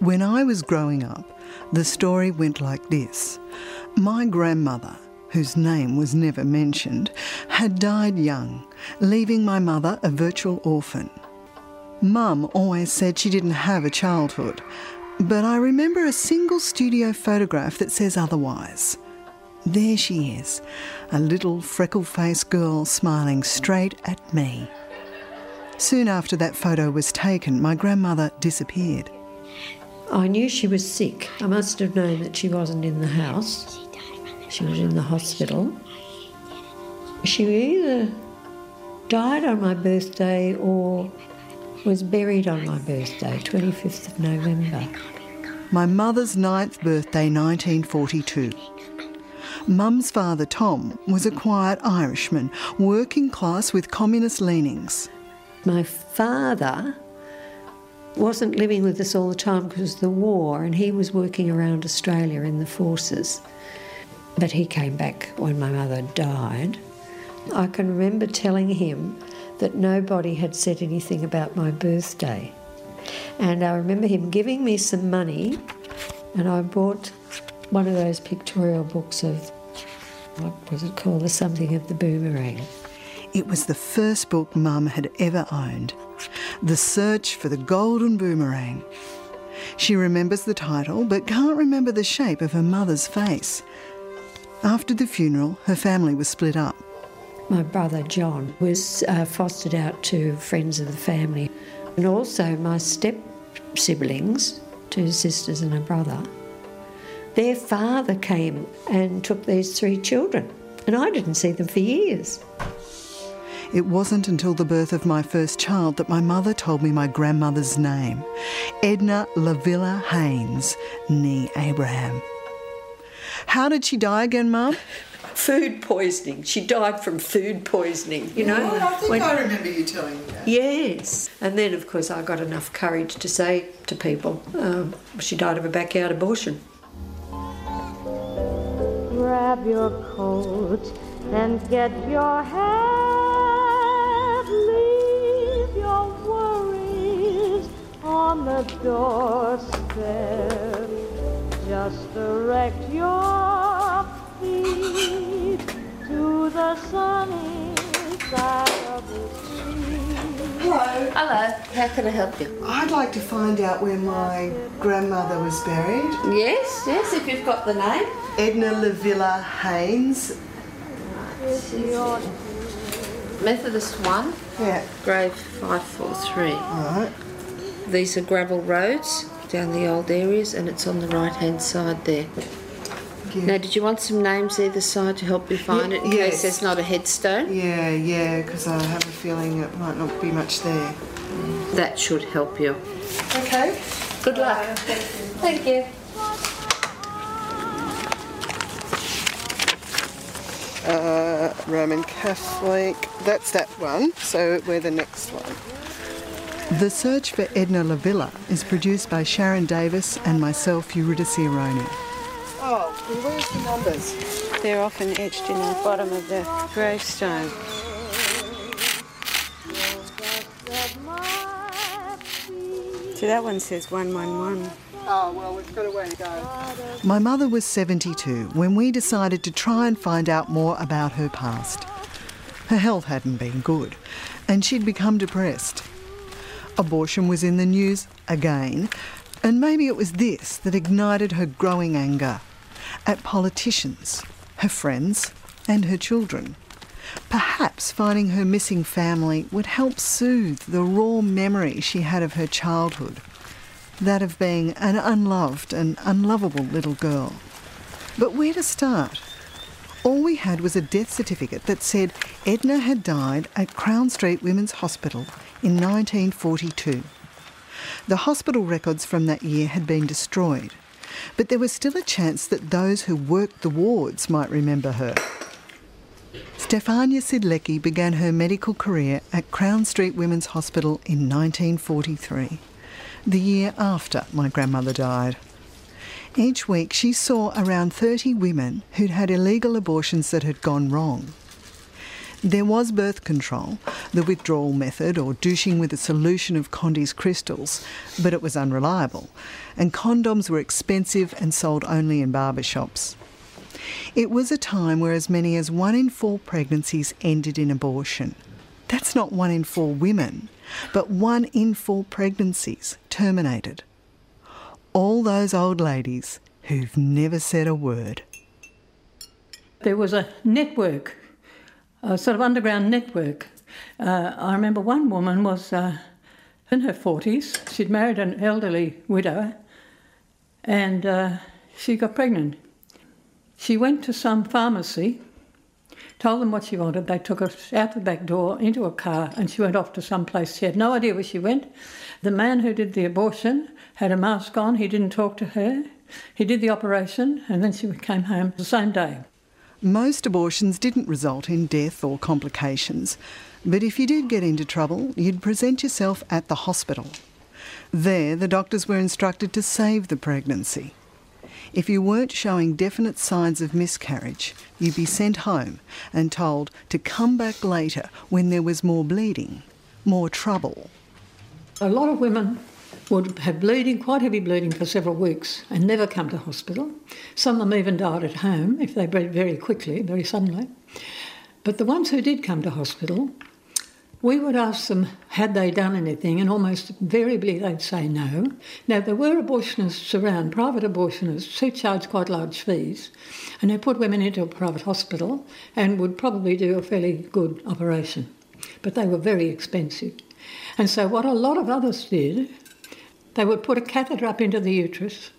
When I was growing up, the story went like this. My grandmother, whose name was never mentioned, had died young, leaving my mother a virtual orphan. Mum always said she didn't have a childhood, but I remember a single studio photograph that says otherwise. There she is, a little freckle faced girl smiling straight at me. Soon after that photo was taken, my grandmother disappeared. I knew she was sick. I must have known that she wasn't in the house. She was in the hospital. She either died on my birthday or was buried on my birthday, 25th of November. My mother's ninth birthday, 1942. Mum's father, Tom, was a quiet Irishman, working class with communist leanings. My father wasn't living with us all the time because of the war, and he was working around Australia in the forces. But he came back when my mother died. I can remember telling him that nobody had said anything about my birthday. And I remember him giving me some money, and I bought one of those pictorial books of what was it called? The Something of the Boomerang. It was the first book Mum had ever owned The Search for the Golden Boomerang. She remembers the title but can't remember the shape of her mother's face. After the funeral, her family was split up. My brother John was uh, fostered out to friends of the family, and also my step siblings, two sisters and a brother. Their father came and took these three children, and I didn't see them for years. It wasn't until the birth of my first child that my mother told me my grandmother's name Edna Lavilla Haynes, nee Abraham. How did she die again, Mum? Food poisoning. She died from food poisoning, you know. Oh, I think when- I remember you telling me that. Yes. And then, of course, I got enough courage to say to people, um, she died of a backyard abortion. Grab your coat and get your hat. On the doorstep. Just direct your feet to the sunny side of the street. Hello. Hello, how can I help you? I'd like to find out where my grandmother was buried. Yes, yes, if you've got the name. Edna Lavilla Haynes. Methodist 1, Yeah. grave 543. Right. These are gravel roads down the old areas and it's on the right hand side there. Thank. Now, did you want some names either side to help you find Ye- it in yes. case there's not a headstone? Yeah, yeah, because I have a feeling it might not be much there. That should help you. Okay. Good luck. Thank you. Uh, Roman Catholic. That's that one. So we're the next one. The Search for Edna Lavilla is produced by Sharon Davis and myself, Eurydice Aroni. Oh, where's the numbers? They're often etched in the bottom of the gravestone. So that one says 111. Oh, well, we've got a way to go. My mother was 72 when we decided to try and find out more about her past. Her health hadn't been good, and she'd become depressed. Abortion was in the news again, and maybe it was this that ignited her growing anger at politicians, her friends, and her children. Perhaps finding her missing family would help soothe the raw memory she had of her childhood that of being an unloved and unlovable little girl. But where to start? All we had was a death certificate that said Edna had died at Crown Street Women's Hospital in 1942. The hospital records from that year had been destroyed, but there was still a chance that those who worked the wards might remember her. Stefania Siedlecky began her medical career at Crown Street Women's Hospital in 1943 the year after my grandmother died. Each week she saw around 30 women who'd had illegal abortions that had gone wrong. There was birth control, the withdrawal method, or douching with a solution of Condy's crystals, but it was unreliable, and condoms were expensive and sold only in barber shops. It was a time where as many as one in four pregnancies ended in abortion. That's not one in four women, but one in four pregnancies terminated. All those old ladies who've never said a word. There was a network, a sort of underground network. Uh, I remember one woman was uh, in her 40s. She'd married an elderly widow and uh, she got pregnant. She went to some pharmacy, told them what she wanted. They took her out the back door into a car and she went off to some place. She had no idea where she went. The man who did the abortion had a mask on. He didn't talk to her. He did the operation and then she came home the same day. Most abortions didn't result in death or complications, but if you did get into trouble, you'd present yourself at the hospital. There, the doctors were instructed to save the pregnancy. If you weren't showing definite signs of miscarriage, you'd be sent home and told to come back later when there was more bleeding, more trouble. A lot of women would have bleeding, quite heavy bleeding for several weeks and never come to hospital. Some of them even died at home if they bled very quickly, very suddenly. But the ones who did come to hospital, we would ask them, had they done anything, and almost invariably they'd say no. Now, there were abortionists around, private abortionists, who charged quite large fees, and they put women into a private hospital and would probably do a fairly good operation. But they were very expensive. And so, what a lot of others did they would put a catheter up into the uterus,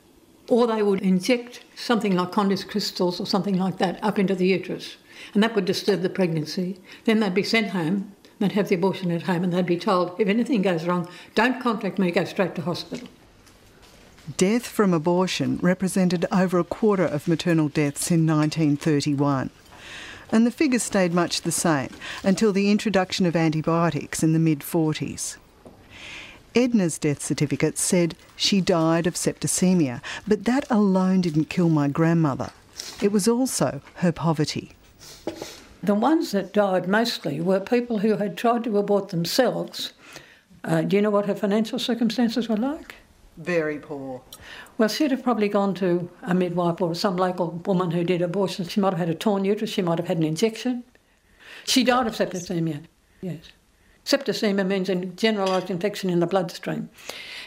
or they would inject something like Condy's crystals or something like that up into the uterus, and that would disturb the pregnancy. Then they'd be sent home, they'd have the abortion at home, and they'd be told if anything goes wrong, don't contact me, go straight to hospital. Death from abortion represented over a quarter of maternal deaths in 1931. And the figures stayed much the same until the introduction of antibiotics in the mid 40s. Edna's death certificate said she died of septicemia, but that alone didn't kill my grandmother. It was also her poverty. The ones that died mostly were people who had tried to abort themselves. Uh, do you know what her financial circumstances were like? Very poor. Well, she'd have probably gone to a midwife or some local woman who did abortions. She might have had a torn uterus, she might have had an injection. She died of septicemia, yes. Septicemia means a generalised infection in the bloodstream,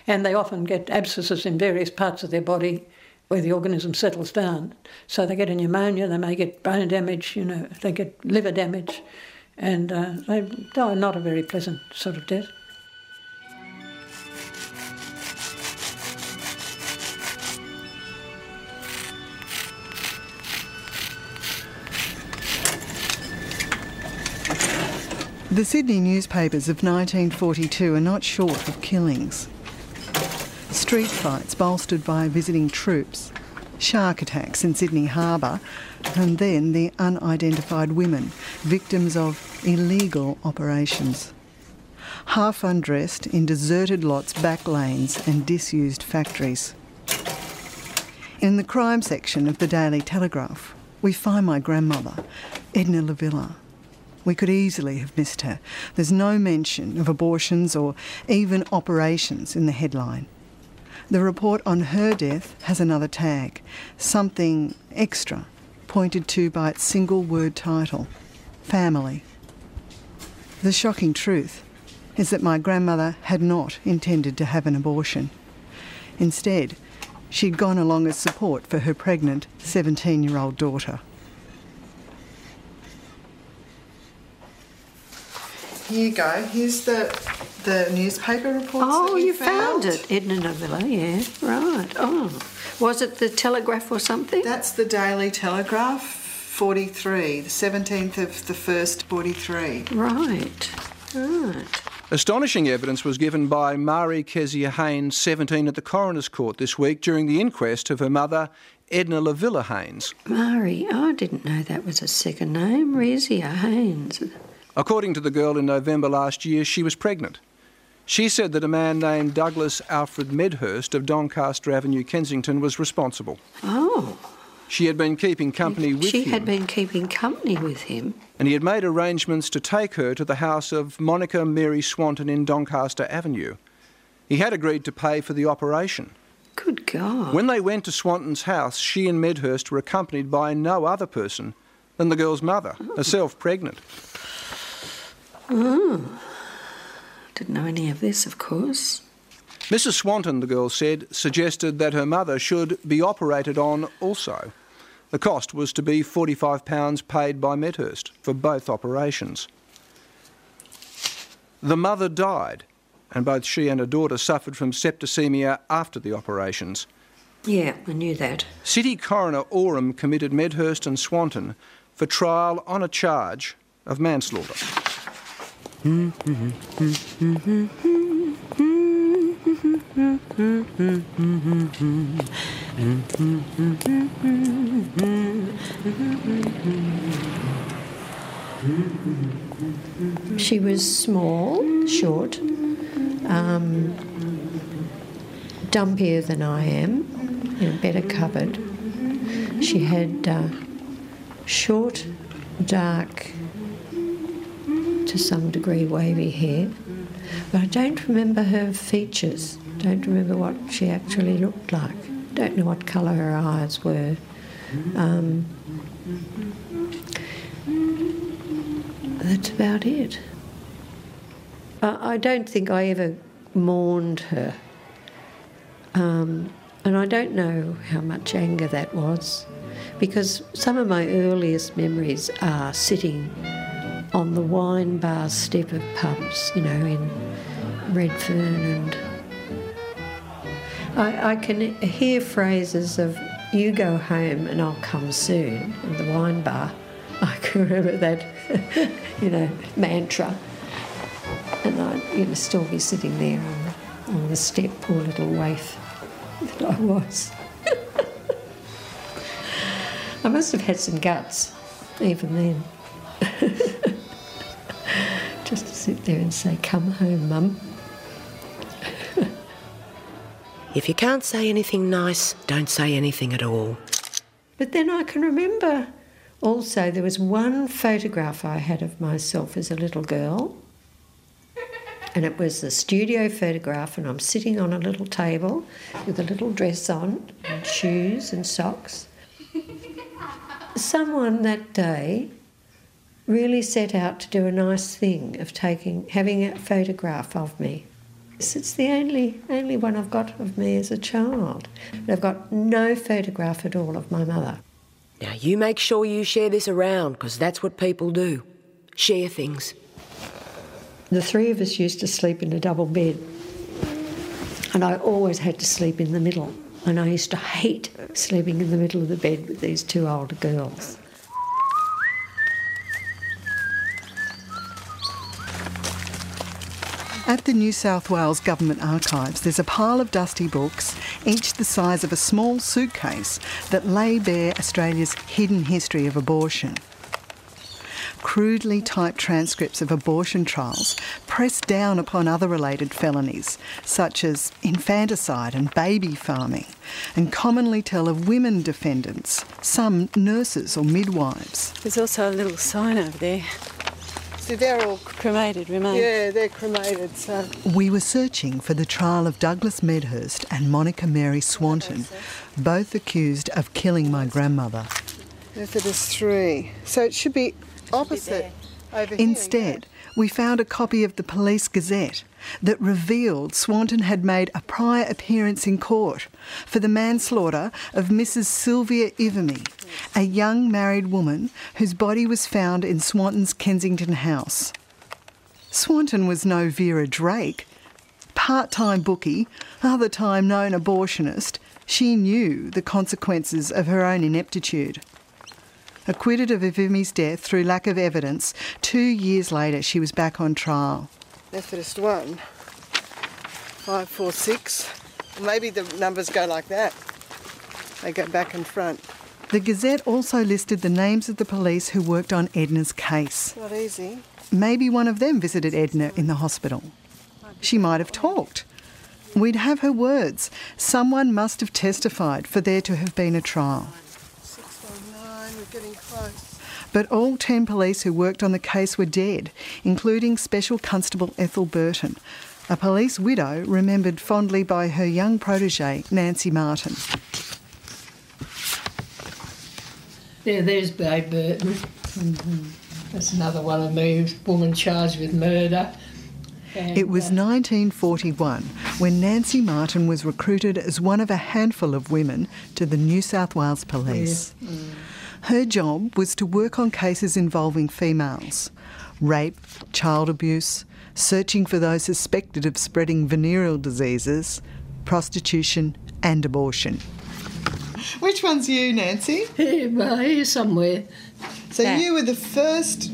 and they often get abscesses in various parts of their body where the organism settles down. So they get a pneumonia, they may get bone damage, you know, they get liver damage, and uh, they die not a very pleasant sort of death. The Sydney newspapers of 1942 are not short of killings. Street fights bolstered by visiting troops, shark attacks in Sydney Harbour, and then the unidentified women, victims of illegal operations. Half undressed in deserted lots, back lanes, and disused factories. In the crime section of the Daily Telegraph, we find my grandmother, Edna Lavilla. We could easily have missed her. There's no mention of abortions or even operations in the headline. The report on her death has another tag, something extra, pointed to by its single word title family. The shocking truth is that my grandmother had not intended to have an abortion. Instead, she'd gone along as support for her pregnant 17 year old daughter. Here you go. Here's the the newspaper reports. Oh, you, you found. it, Edna Lavilla. Yeah, right. Oh, was it the Telegraph or something? That's the Daily Telegraph, forty three, the seventeenth of the first, forty three. Right, right. Astonishing evidence was given by Marie Kezia Haynes, 17, at the coroner's court this week during the inquest of her mother, Edna Lavilla Haynes. Marie, I didn't know that was a second name. Kezia Haynes. According to the girl in November last year, she was pregnant. She said that a man named Douglas Alfred Medhurst of Doncaster Avenue, Kensington, was responsible. Oh, She had been keeping company with she him. had been keeping company with him. and he had made arrangements to take her to the house of Monica Mary Swanton in Doncaster Avenue. He had agreed to pay for the operation. Good God. When they went to Swanton's house, she and Medhurst were accompanied by no other person than the girl's mother, oh. herself pregnant. Oh. Didn't know any of this, of course. Mrs. Swanton, the girl said, suggested that her mother should be operated on also. The cost was to be £45 paid by Medhurst for both operations. The mother died, and both she and her daughter suffered from septicemia after the operations. Yeah, I knew that. City Coroner Oram committed Medhurst and Swanton for trial on a charge of manslaughter. She was small, short, um, dumpier than I am, you know, better covered. She had uh, short, dark, to some degree wavy hair, but I don't remember her features. Don't remember what she actually looked like. Don't know what colour her eyes were. Um, that's about it. I don't think I ever mourned her. Um, and I don't know how much anger that was because some of my earliest memories are sitting on the wine bar step of pubs, you know, in Redfern and. I, I can hear phrases of, you go home and I'll come soon, in the wine bar. I can remember that, you know, mantra. And I'd you know, still be sitting there on, on the step, poor little waif that I was. I must have had some guts, even then. Just to sit there and say, come home, mum. If you can't say anything nice, don't say anything at all. But then I can remember also there was one photograph I had of myself as a little girl. And it was a studio photograph, and I'm sitting on a little table with a little dress on, and shoes and socks. Someone that day really set out to do a nice thing of taking, having a photograph of me. It's the only, only one I've got of me as a child. But I've got no photograph at all of my mother. Now, you make sure you share this around, because that's what people do share things. The three of us used to sleep in a double bed, and I always had to sleep in the middle. And I used to hate sleeping in the middle of the bed with these two older girls. At the New South Wales Government Archives, there's a pile of dusty books, each the size of a small suitcase, that lay bare Australia's hidden history of abortion. Crudely typed transcripts of abortion trials press down upon other related felonies, such as infanticide and baby farming, and commonly tell of women defendants, some nurses or midwives. There's also a little sign over there. See, they're all Cremated remains. Yeah, they're cremated, so. We were searching for the trial of Douglas Medhurst and Monica Mary Swanton, both accused of killing my grandmother. Methodist 3. So it should be opposite over here. Instead, we found a copy of the Police Gazette that revealed Swanton had made a prior appearance in court for the manslaughter of Mrs. Sylvia Ivamy, a young married woman whose body was found in Swanton's Kensington house. Swanton was no Vera Drake. Part time bookie, other time known abortionist, she knew the consequences of her own ineptitude. Acquitted of Ivimy's death through lack of evidence, two years later she was back on trial. Methodist 1. 546. Maybe the numbers go like that. They go back and front. The Gazette also listed the names of the police who worked on Edna's case. Not easy. Maybe one of them visited Edna in the hospital. She might have talked. We'd have her words. Someone must have testified for there to have been a trial. But all 10 police who worked on the case were dead, including Special Constable Ethel Burton, a police widow remembered fondly by her young protege, Nancy Martin. There, there's Babe Burton. Mm-hmm. That's another one of me, woman charged with murder. And, it was 1941 when Nancy Martin was recruited as one of a handful of women to the New South Wales Police. Yeah. Mm. Her job was to work on cases involving females rape, child abuse, searching for those suspected of spreading venereal diseases, prostitution, and abortion. Which one's you, Nancy? Here, well, here somewhere. So you were the first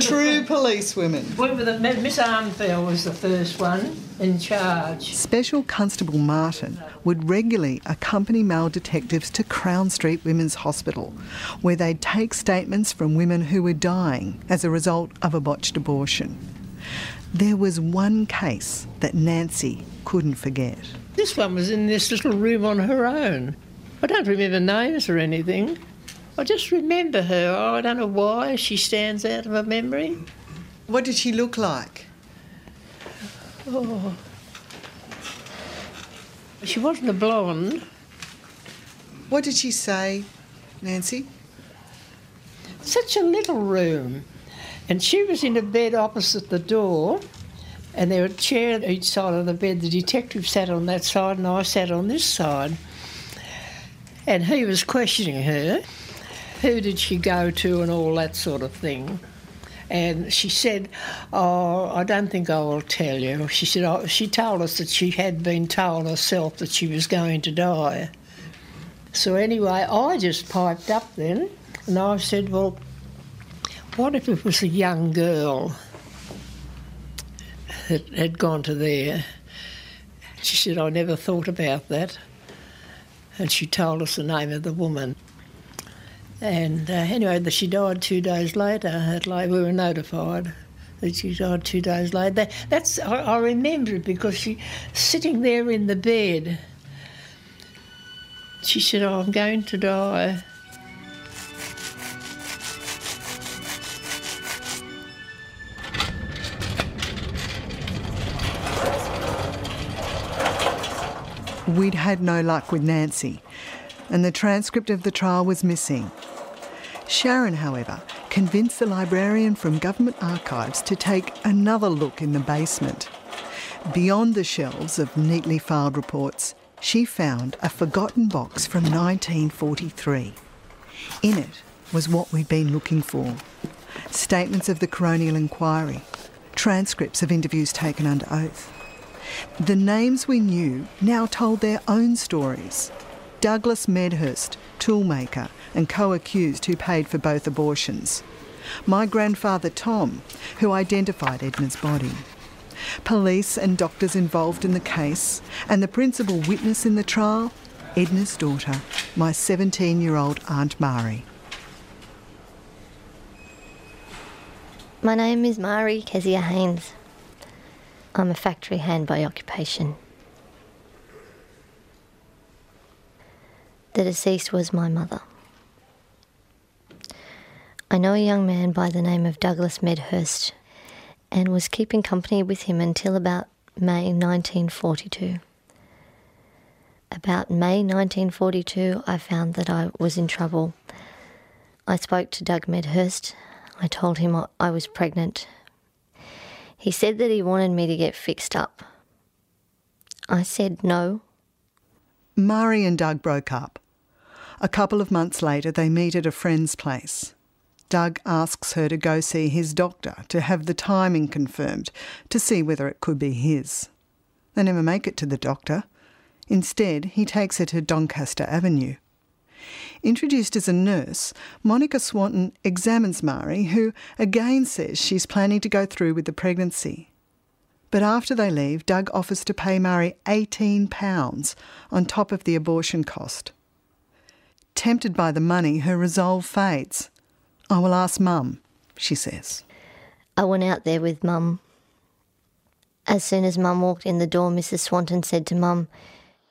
true police women. We the, Miss Armfield was the first one in charge. Special Constable Martin would regularly accompany male detectives to Crown Street Women's Hospital, where they'd take statements from women who were dying as a result of a botched abortion. There was one case that Nancy couldn't forget. This one was in this little room on her own. I don't remember names or anything. I just remember her. Oh, I don't know why she stands out of my memory. What did she look like? Oh. She wasn't a blonde. What did she say, Nancy? Such a little room. And she was in a bed opposite the door, and there were chairs at each side of the bed. The detective sat on that side, and I sat on this side. And he was questioning her. Who did she go to, and all that sort of thing. And she said, Oh, I don't think I will tell you. She said, oh, She told us that she had been told herself that she was going to die. So, anyway, I just piped up then and I said, Well, what if it was a young girl that had gone to there? She said, I never thought about that. And she told us the name of the woman. And uh, anyway, she died two days later. Like we were notified that she died two days later. That's I, I remember it because she sitting there in the bed. She said, oh, "I'm going to die." We'd had no luck with Nancy, and the transcript of the trial was missing. Sharon, however, convinced the librarian from Government Archives to take another look in the basement. Beyond the shelves of neatly filed reports, she found a forgotten box from 1943. In it was what we'd been looking for statements of the coronial inquiry, transcripts of interviews taken under oath. The names we knew now told their own stories. Douglas Medhurst, toolmaker and co accused who paid for both abortions. My grandfather Tom, who identified Edna's body. Police and doctors involved in the case, and the principal witness in the trial, Edna's daughter, my 17 year old Aunt Mari. My name is Mari Kezia Haynes. I'm a factory hand by occupation. The deceased was my mother. I know a young man by the name of Douglas Medhurst and was keeping company with him until about May 1942. About May 1942, I found that I was in trouble. I spoke to Doug Medhurst. I told him I was pregnant he said that he wanted me to get fixed up. I said no. Mari and Doug broke up. A couple of months later, they meet at a friend's place. Doug asks her to go see his doctor to have the timing confirmed to see whether it could be his. They never make it to the doctor. Instead, he takes her to Doncaster Avenue. Introduced as a nurse, Monica Swanton examines Mari, who again says she's planning to go through with the pregnancy. But after they leave, Doug offers to pay Mari £18 on top of the abortion cost. Tempted by the money, her resolve fades. I will ask Mum, she says. I went out there with Mum. As soon as Mum walked in the door, Mrs. Swanton said to Mum,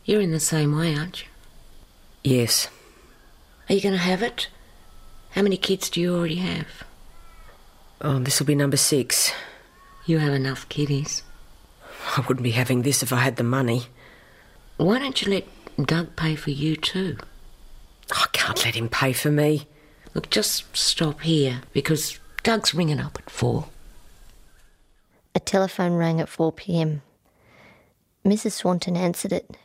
You're in the same way, aren't you? Yes. Are you going to have it? How many kids do you already have? Oh, this will be number six. You have enough kiddies. I wouldn't be having this if I had the money. Why don't you let Doug pay for you too? I can't let him pay for me. Look, just stop here because Doug's ringing up at four. A telephone rang at 4 pm. Mrs. Swanton answered it.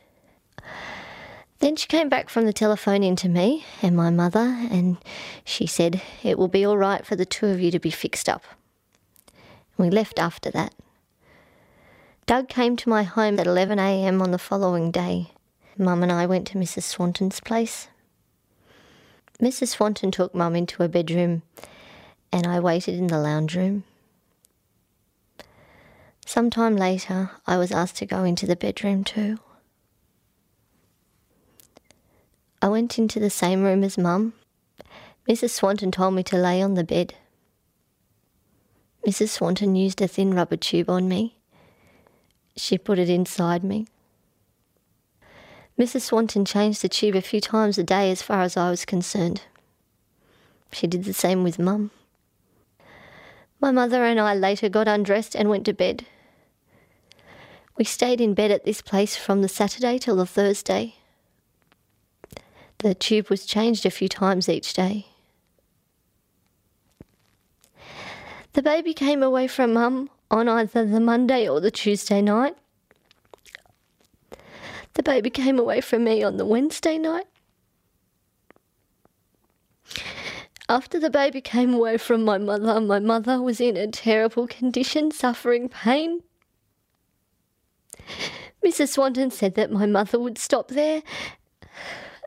Then she came back from the telephone into me and my mother, and she said it will be all right for the two of you to be fixed up. We left after that. Doug came to my home at 11am on the following day. Mum and I went to Mrs. Swanton's place. Mrs. Swanton took Mum into her bedroom, and I waited in the lounge room. Some time later, I was asked to go into the bedroom too. I went into the same room as Mum. Mrs. Swanton told me to lay on the bed. Mrs. Swanton used a thin rubber tube on me. She put it inside me. Mrs. Swanton changed the tube a few times a day as far as I was concerned. She did the same with Mum. My mother and I later got undressed and went to bed. We stayed in bed at this place from the Saturday till the Thursday. The tube was changed a few times each day. The baby came away from Mum on either the Monday or the Tuesday night. The baby came away from me on the Wednesday night. After the baby came away from my mother, my mother was in a terrible condition, suffering pain. Mrs. Swanton said that my mother would stop there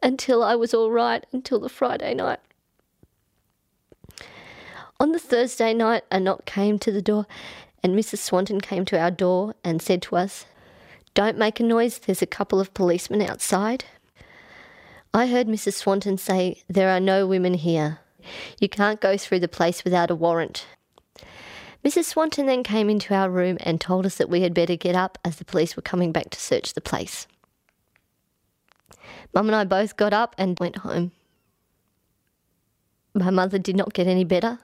until I was all right until the Friday night. On the Thursday night, a knock came to the door, and Mrs. Swanton came to our door and said to us, Don't make a noise, there's a couple of policemen outside. I heard Mrs. Swanton say, There are no women here. You can't go through the place without a warrant. Mrs. Swanton then came into our room and told us that we had better get up as the police were coming back to search the place. Mum and I both got up and went home. My mother did not get any better.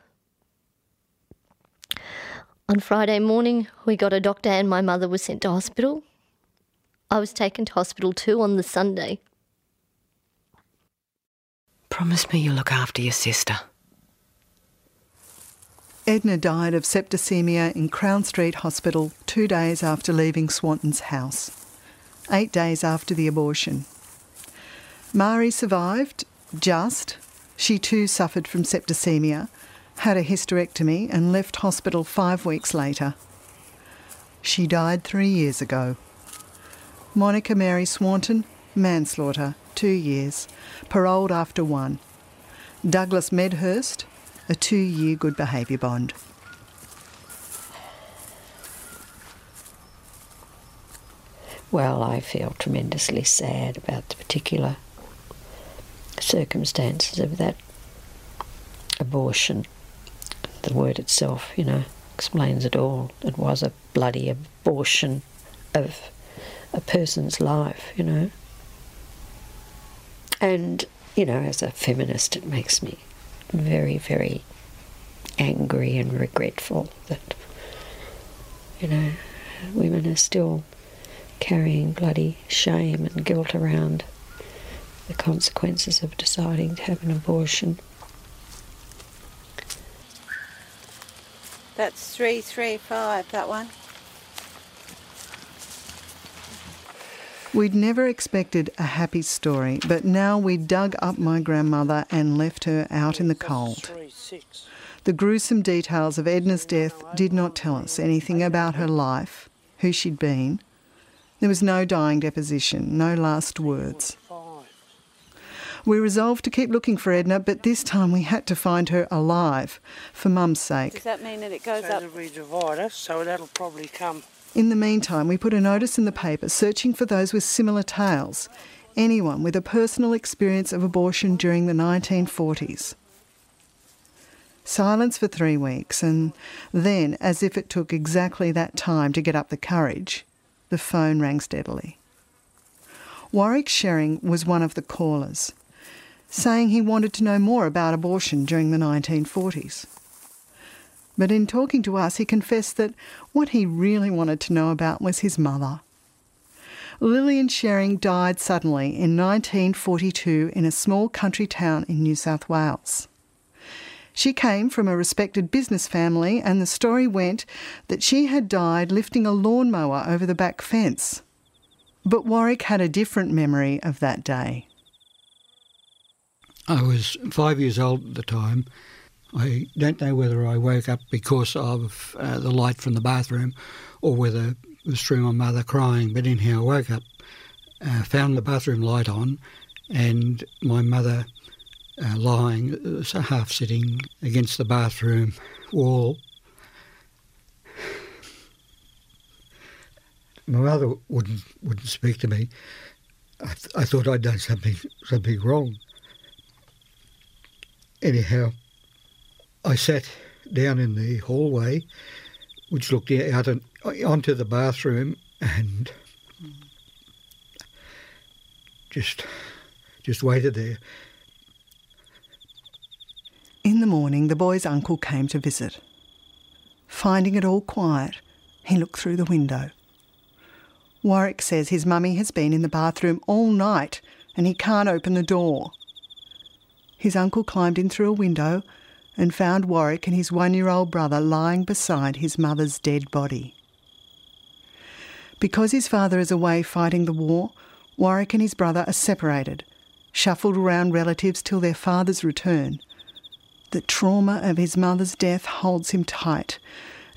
On Friday morning, we got a doctor and my mother was sent to hospital. I was taken to hospital too on the Sunday. Promise me you'll look after your sister. Edna died of septicemia in Crown Street Hospital two days after leaving Swanton's house, eight days after the abortion. Mari survived, just. She too suffered from septicemia, had a hysterectomy, and left hospital five weeks later. She died three years ago. Monica Mary Swanton, manslaughter, two years, paroled after one. Douglas Medhurst, a two year good behaviour bond. Well, I feel tremendously sad about the particular circumstances of that abortion. The word itself, you know, explains it all. It was a bloody abortion of a person's life, you know. And, you know, as a feminist, it makes me very, very angry and regretful that, you know, women are still carrying bloody shame and guilt around the consequences of deciding to have an abortion. That's 335, that one. We'd never expected a happy story, but now we dug up my grandmother and left her out in the cold. The gruesome details of Edna's death did not tell us anything about her life, who she'd been. There was no dying deposition, no last words. We resolved to keep looking for Edna, but this time we had to find her alive, for Mum's sake. Does that mean that it goes so up? the divider, so that'll probably come. In the meantime, we put a notice in the paper searching for those with similar tales, anyone with a personal experience of abortion during the 1940s. Silence for three weeks, and then, as if it took exactly that time to get up the courage, the phone rang steadily. Warwick Shering was one of the callers. saying he wanted to know more about abortion during the 1940s. But in talking to us, he confessed that what he really wanted to know about was his mother. Lillian Shering died suddenly in 1942 in a small country town in New South Wales. She came from a respected business family, and the story went that she had died lifting a lawnmower over the back fence. But Warwick had a different memory of that day. I was five years old at the time. I don't know whether I woke up because of uh, the light from the bathroom or whether it was through my mother crying, but anyhow, I woke up, uh, found the bathroom light on, and my mother uh, lying, uh, half sitting against the bathroom wall. My mother wouldn't wouldn't speak to me. I, th- I thought I'd done something something wrong. Anyhow, I sat down in the hallway, which looked out and onto the bathroom, and just just waited there. In the morning, the boy's uncle came to visit. Finding it all quiet, he looked through the window. Warwick says his mummy has been in the bathroom all night and he can't open the door. His uncle climbed in through a window and found Warwick and his one year old brother lying beside his mother's dead body. Because his father is away fighting the war, Warwick and his brother are separated, shuffled around relatives till their father's return. The trauma of his mother's death holds him tight,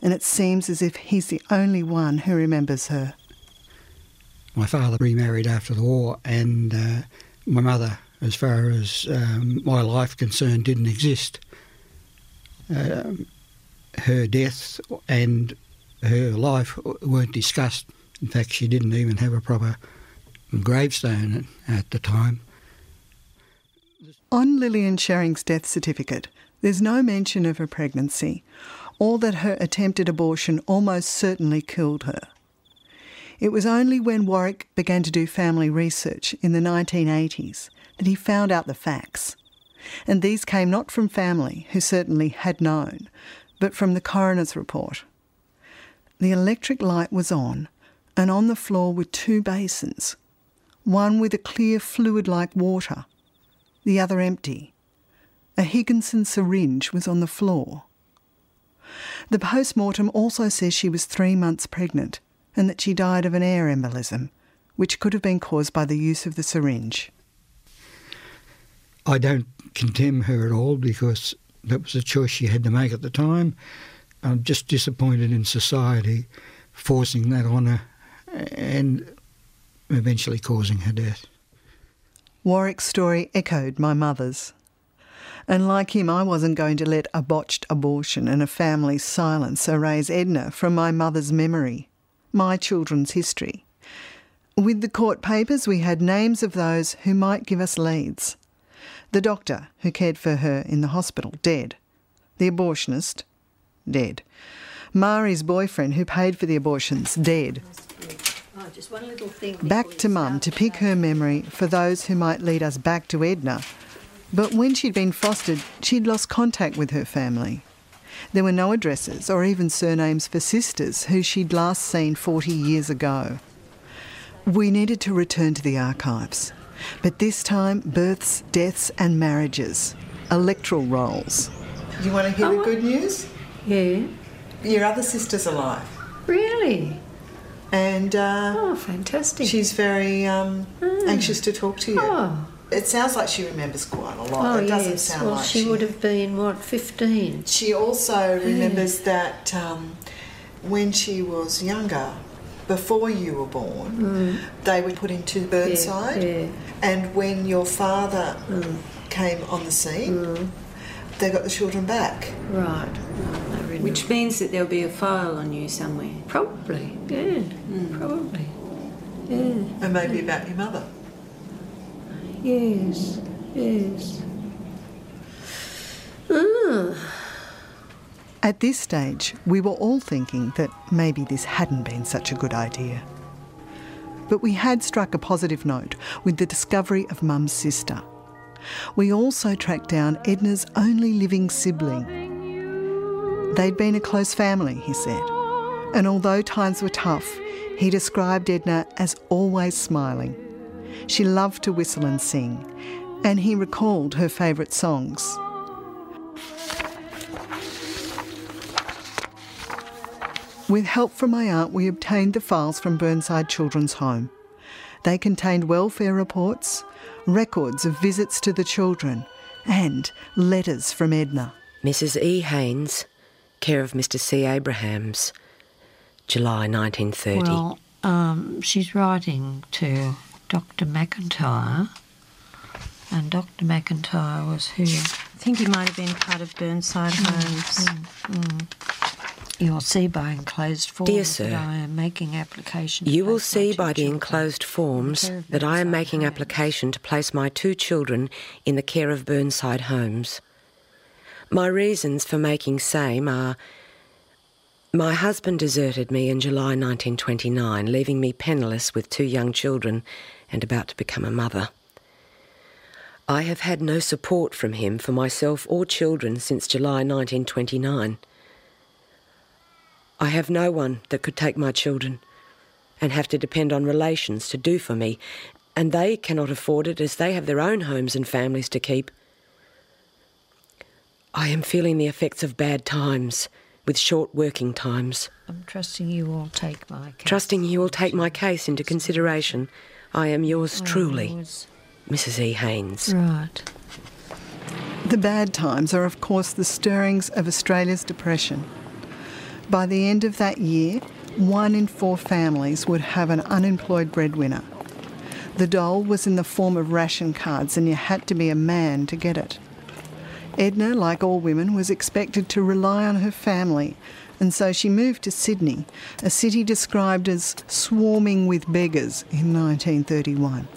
and it seems as if he's the only one who remembers her. My father remarried after the war, and uh, my mother as far as um, my life concerned, didn't exist. Um, her death and her life weren't discussed. In fact, she didn't even have a proper gravestone at the time. On Lillian Shering's death certificate, there's no mention of her pregnancy, or that her attempted abortion almost certainly killed her. It was only when Warwick began to do family research in the 1980s that he found out the facts. And these came not from family, who certainly had known, but from the coroner's report. The electric light was on, and on the floor were two basins, one with a clear fluid like water, the other empty. A Higginson syringe was on the floor. The post mortem also says she was three months pregnant and that she died of an air embolism, which could have been caused by the use of the syringe. I don't condemn her at all because that was a choice she had to make at the time. I'm just disappointed in society forcing that on her and eventually causing her death. Warwick's story echoed my mother's. And like him, I wasn't going to let a botched abortion and a family's silence erase Edna from my mother's memory, my children's history. With the court papers, we had names of those who might give us leads. The doctor who cared for her in the hospital, dead. The abortionist, dead. Mari's boyfriend who paid for the abortions, dead. Back to Mum to pick her memory for those who might lead us back to Edna. But when she'd been fostered, she'd lost contact with her family. There were no addresses or even surnames for sisters who she'd last seen 40 years ago. We needed to return to the archives. But this time, births, deaths, and marriages. Electoral rolls. You want to hear Oh, the good news? Yeah. Your other sister's alive. Really? And uh, oh, fantastic! She's very um, anxious to talk to you. Oh. It sounds like she remembers quite a lot. Oh, it doesn't yes. sound well, like she, would have been, what, 15? She also remembers that um, when she was younger, before you were born, Mm. they were put into Burnside. Yeah, yeah. And when your father Mm. came on the scene, they got the children back. Right. Which means that there'll be a file on you somewhere. Probably, yeah. Probably. Yeah. And maybe about your mother. Yes, yes. Ah. At this stage, we were all thinking that maybe this hadn't been such a good idea. But we had struck a positive note with the discovery of Mum's sister. We also tracked down Edna's only living sibling. They'd been a close family, he said, and although times were tough, he described Edna as always smiling. She loved to whistle and sing, and he recalled her favourite songs. With help from my aunt, we obtained the files from Burnside Children's Home. They contained welfare reports, records of visits to the children, and letters from Edna. Mrs. E. Haynes, care of Mr. C. Abrahams, July 1930. Well, um, she's writing to Dr. McIntyre, and Dr. McIntyre was who? I think he might have been part of Burnside mm, Homes. Mm, mm. You'll see by enclosed forms Dear Sir, that I am making application. You will see by the enclosed forms that I am making application to place my two children in the care of Burnside Homes. My reasons for making same are my husband deserted me in July 1929, leaving me penniless with two young children and about to become a mother. I have had no support from him for myself or children since July 1929. I have no one that could take my children and have to depend on relations to do for me, and they cannot afford it as they have their own homes and families to keep. I am feeling the effects of bad times with short working times. I'm trusting you will take my case. Trusting you will take my case into consideration, I am yours truly, yours. Mrs. E. Haynes. Right. The bad times are, of course, the stirrings of Australia's depression. By the end of that year, one in four families would have an unemployed breadwinner. The dole was in the form of ration cards, and you had to be a man to get it. Edna, like all women, was expected to rely on her family, and so she moved to Sydney, a city described as swarming with beggars in 1931.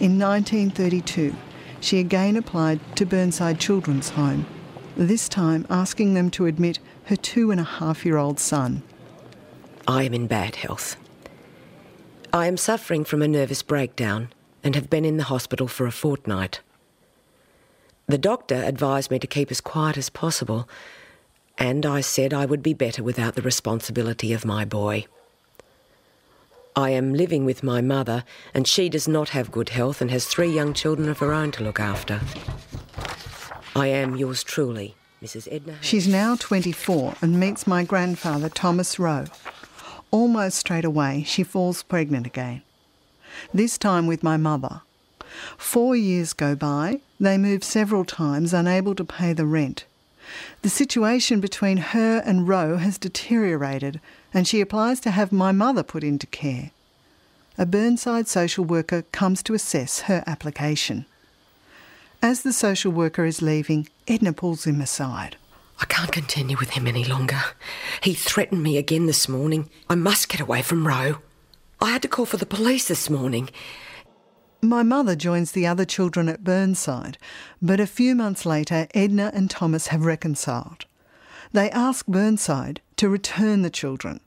In 1932, she again applied to Burnside Children's Home, this time asking them to admit her two and a half year old son. I am in bad health. I am suffering from a nervous breakdown and have been in the hospital for a fortnight. The doctor advised me to keep as quiet as possible, and I said I would be better without the responsibility of my boy. I am living with my mother, and she does not have good health and has three young children of her own to look after. I am yours truly, Mrs. Edna. Haynes. She's now 24 and meets my grandfather, Thomas Rowe. Almost straight away, she falls pregnant again. This time with my mother. Four years go by, they move several times, unable to pay the rent. The situation between her and Rowe has deteriorated, and she applies to have my mother put into care. A Burnside social worker comes to assess her application. As the social worker is leaving, Edna pulls him aside. I can't continue with him any longer. He threatened me again this morning. I must get away from Rowe. I had to call for the police this morning. My mother joins the other children at Burnside, but a few months later, Edna and Thomas have reconciled. They ask Burnside to return the children.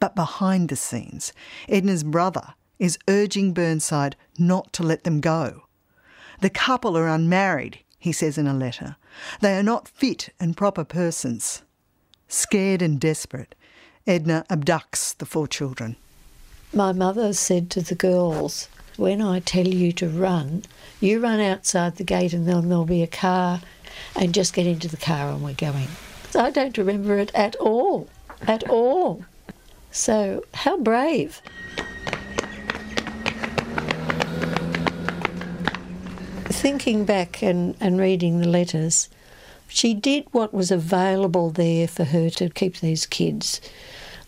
But behind the scenes, Edna's brother is urging Burnside not to let them go. The couple are unmarried, he says in a letter. They are not fit and proper persons. Scared and desperate, Edna abducts the four children. My mother said to the girls, When I tell you to run, you run outside the gate and then there'll be a car, and just get into the car and we're going. So I don't remember it at all. At all. So, how brave. Thinking back and, and reading the letters, she did what was available there for her to keep these kids.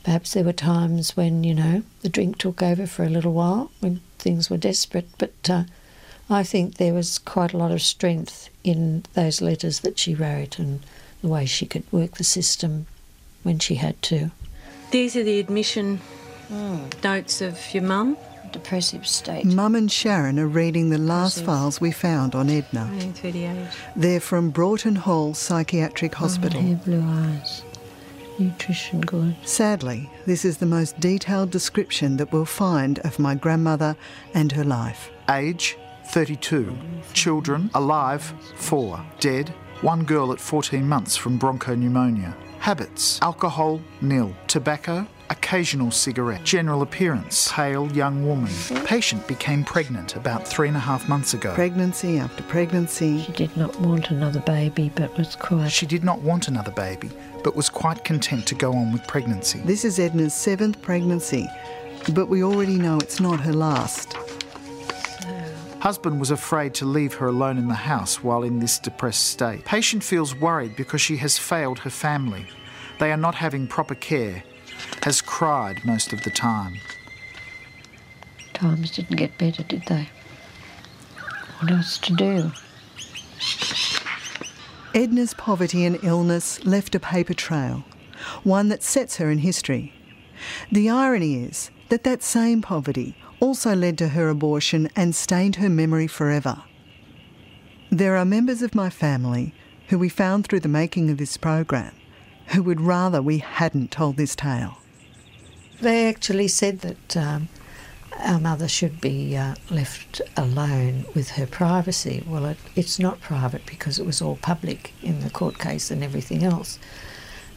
Perhaps there were times when, you know, the drink took over for a little while, when things were desperate, but uh, I think there was quite a lot of strength in those letters that she wrote and the way she could work the system when she had to. These are the admission notes of your mum. Depressive state. Mum and Sharon are reading the last files we found on Edna. 1938. They're from Broughton Hall Psychiatric oh, Hospital. Hair, blue eyes. Nutrition good. Sadly, this is the most detailed description that we'll find of my grandmother and her life. Age 32. Children, alive, 4. Dead, one girl at 14 months from bronchopneumonia. Habits, alcohol, nil. Tobacco, occasional cigarette. General appearance, pale young woman. Patient became pregnant about three and a half months ago. Pregnancy after pregnancy. She did not want another baby, but was quite. She did not want another baby, but was quite content to go on with pregnancy. This is Edna's seventh pregnancy, but we already know it's not her last. Husband was afraid to leave her alone in the house while in this depressed state. Patient feels worried because she has failed her family. They are not having proper care. Has cried most of the time. Times didn't get better, did they? What else to do? Edna's poverty and illness left a paper trail, one that sets her in history. The irony is that that same poverty also led to her abortion and stained her memory forever. There are members of my family who we found through the making of this program who would rather we hadn't told this tale. They actually said that um, our mother should be uh, left alone with her privacy. Well, it, it's not private because it was all public in the court case and everything else.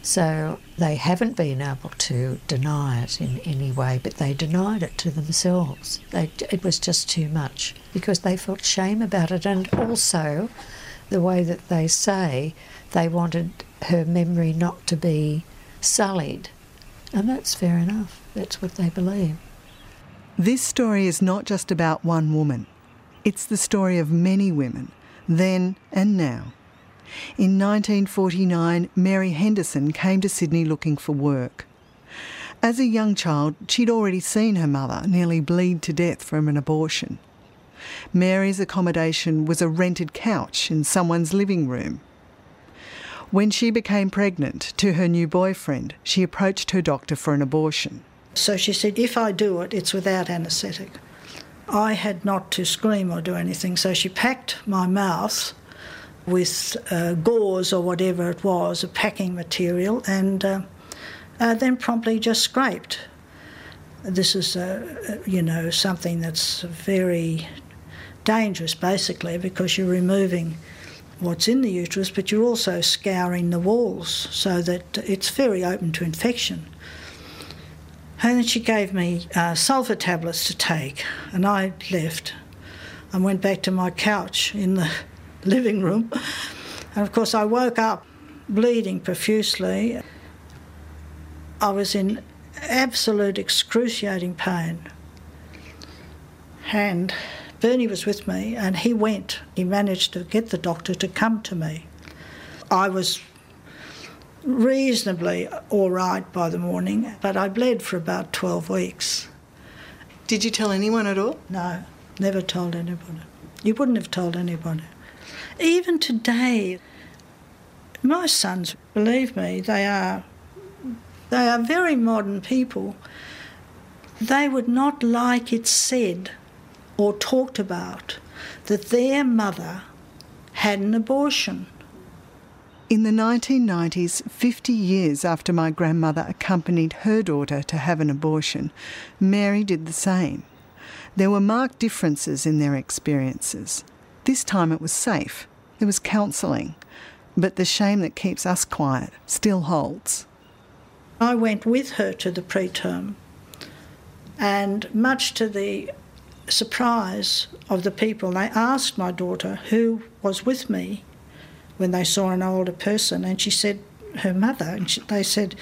So they haven't been able to deny it in any way, but they denied it to themselves. They, it was just too much because they felt shame about it, and also the way that they say they wanted her memory not to be sullied. And that's fair enough. That's what they believe. This story is not just about one woman, it's the story of many women, then and now. In 1949, Mary Henderson came to Sydney looking for work. As a young child, she'd already seen her mother nearly bleed to death from an abortion. Mary's accommodation was a rented couch in someone's living room. When she became pregnant to her new boyfriend, she approached her doctor for an abortion. So she said, if I do it, it's without anaesthetic. I had not to scream or do anything, so she packed my mouth with uh, gauze or whatever it was, a packing material, and uh, uh, then promptly just scraped. This is, uh, you know, something that's very dangerous, basically, because you're removing what's in the uterus, but you're also scouring the walls so that it's very open to infection. And then she gave me uh, sulpha tablets to take, and I left and went back to my couch in the living room. And of course, I woke up bleeding profusely. I was in absolute excruciating pain. And Bernie was with me, and he went. He managed to get the doctor to come to me. I was reasonably all right by the morning, but I bled for about 12 weeks. Did you tell anyone at all? No, never told anybody. You wouldn't have told anybody. Even today, my sons, believe me, they are they are very modern people. They would not like it said or talked about that their mother had an abortion. In the 1990s, 50 years after my grandmother accompanied her daughter to have an abortion, Mary did the same. There were marked differences in their experiences. This time it was safe, there was counselling, but the shame that keeps us quiet still holds. I went with her to the preterm, and much to the surprise of the people, they asked my daughter who was with me when they saw an older person, and she said her mother, and she, they said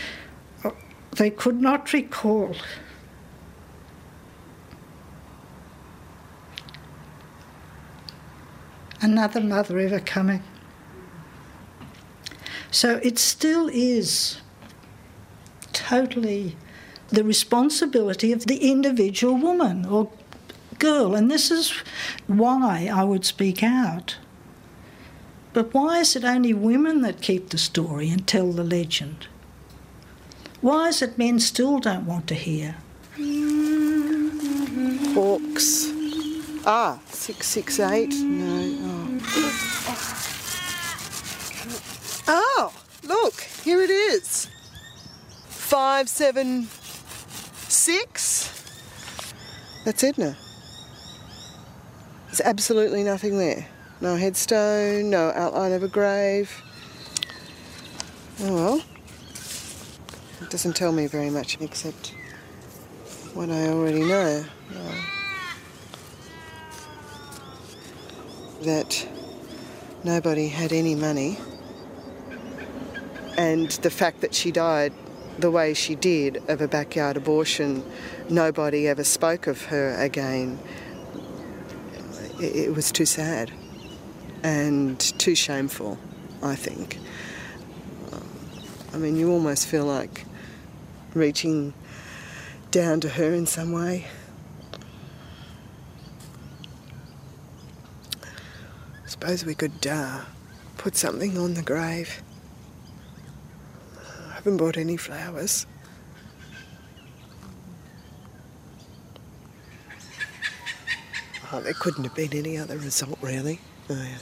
oh, they could not recall. Another mother ever coming. So it still is totally the responsibility of the individual woman or girl, and this is why I would speak out. But why is it only women that keep the story and tell the legend? Why is it men still don't want to hear? Hawks. Ah, 668. No. Oh. oh, look, here it is. 576. That's Edna. There's absolutely nothing there. No headstone, no outline of a grave. Oh well. It doesn't tell me very much except what I already know. Uh, that nobody had any money and the fact that she died the way she did of a backyard abortion, nobody ever spoke of her again. It, was too sad and too shameful, I think. I mean, you almost feel like reaching down to her in some way. I suppose we could uh, put something on the grave. I haven't bought any flowers. Oh, there couldn't have been any other result, really. Oh, yeah.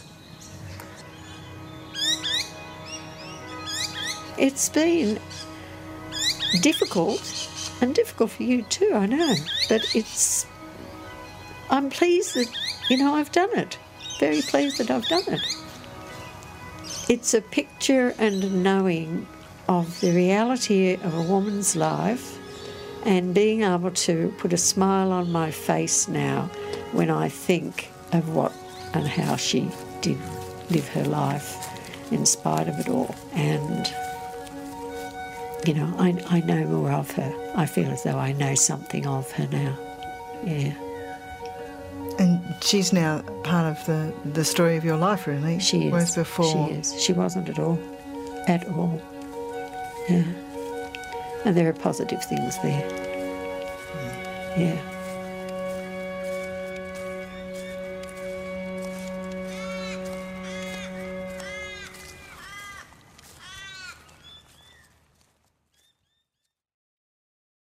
It's been difficult and difficult for you too, I know. But it's. I'm pleased that, you know, I've done it. Very pleased that I've done it. It's a picture and a knowing of the reality of a woman's life and being able to put a smile on my face now when I think of what and how she did live her life in spite of it all. And, you know, I, I know more of her. I feel as though I know something of her now. Yeah. And she's now part of the, the story of your life, really. She is. Whereas before. She is. She wasn't at all. At all. Yeah. And there are positive things there. Hmm. Yeah.